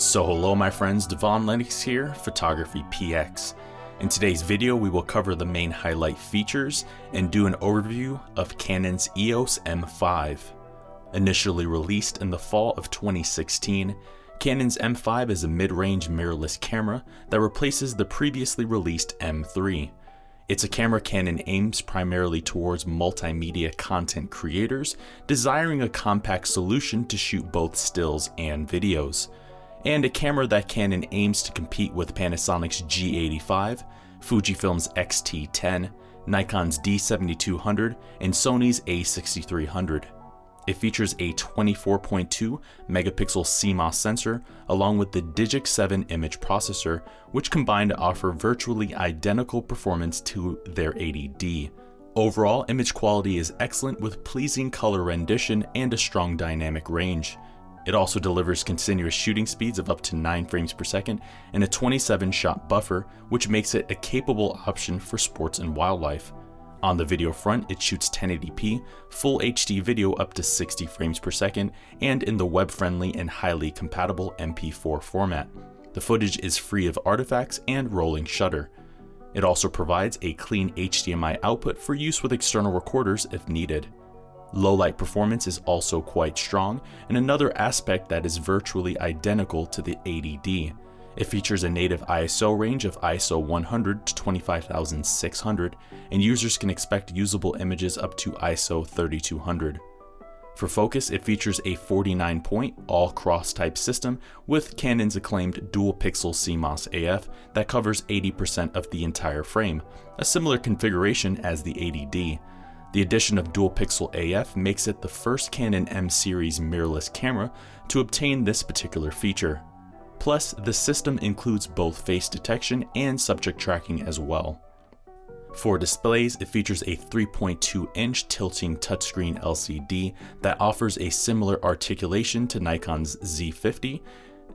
So hello my friends, Devon Lennox here, Photography PX. In today's video we will cover the main highlight features and do an overview of Canon's EOS M5. Initially released in the fall of 2016, Canon's M5 is a mid-range mirrorless camera that replaces the previously released M3. It's a camera Canon aims primarily towards multimedia content creators desiring a compact solution to shoot both stills and videos and a camera that Canon aims to compete with Panasonic's G85, Fujifilm's X-T10, Nikon's D7200, and Sony's A6300. It features a 24.2 megapixel CMOS sensor along with the Digic 7 image processor, which combine to offer virtually identical performance to their 80D. Overall, image quality is excellent with pleasing color rendition and a strong dynamic range. It also delivers continuous shooting speeds of up to 9 frames per second and a 27 shot buffer, which makes it a capable option for sports and wildlife. On the video front, it shoots 1080p, full HD video up to 60 frames per second, and in the web friendly and highly compatible MP4 format. The footage is free of artifacts and rolling shutter. It also provides a clean HDMI output for use with external recorders if needed. Low light performance is also quite strong, and another aspect that is virtually identical to the 80D. It features a native ISO range of ISO 100 to 25600, and users can expect usable images up to ISO 3200. For focus, it features a 49 point all cross type system with Canon's acclaimed dual pixel CMOS AF that covers 80% of the entire frame, a similar configuration as the 80D. The addition of dual pixel AF makes it the first Canon M series mirrorless camera to obtain this particular feature. Plus, the system includes both face detection and subject tracking as well. For displays, it features a 3.2 inch tilting touchscreen LCD that offers a similar articulation to Nikon's Z50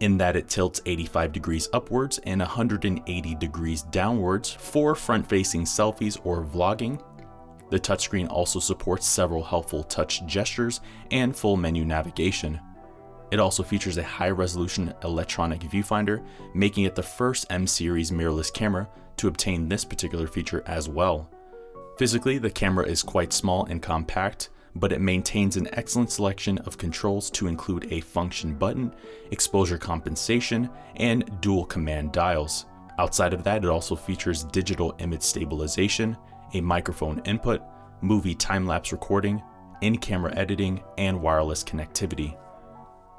in that it tilts 85 degrees upwards and 180 degrees downwards for front facing selfies or vlogging the touchscreen also supports several helpful touch gestures and full menu navigation. It also features a high resolution electronic viewfinder, making it the first M series mirrorless camera to obtain this particular feature as well. Physically, the camera is quite small and compact, but it maintains an excellent selection of controls to include a function button, exposure compensation, and dual command dials. Outside of that, it also features digital image stabilization, a microphone input, movie time lapse recording, in camera editing, and wireless connectivity.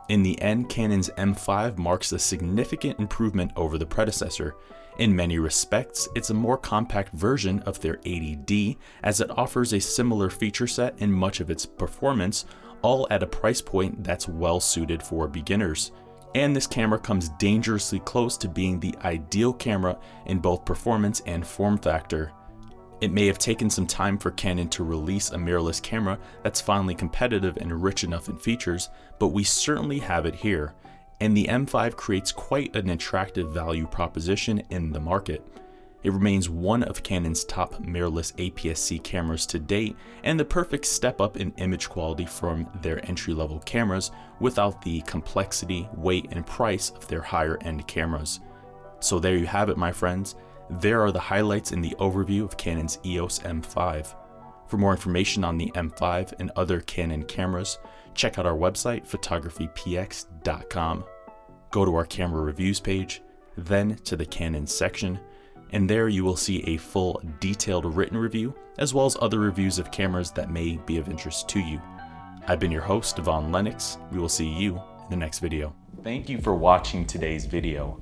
In the end, Canon's M5 marks a significant improvement over the predecessor. In many respects, it's a more compact version of their 80D as it offers a similar feature set and much of its performance, all at a price point that's well suited for beginners. And this camera comes dangerously close to being the ideal camera in both performance and form factor. It may have taken some time for Canon to release a mirrorless camera that's finally competitive and rich enough in features, but we certainly have it here, and the M5 creates quite an attractive value proposition in the market. It remains one of Canon's top mirrorless APS-C cameras to date and the perfect step up in image quality from their entry-level cameras without the complexity, weight, and price of their higher end cameras. So there you have it my friends. There are the highlights in the overview of Canon's EOS M5. For more information on the M5 and other Canon cameras, check out our website, photographypx.com. Go to our camera reviews page, then to the Canon section, and there you will see a full detailed written review as well as other reviews of cameras that may be of interest to you. I've been your host, Devon Lennox. We will see you in the next video. Thank you for watching today's video.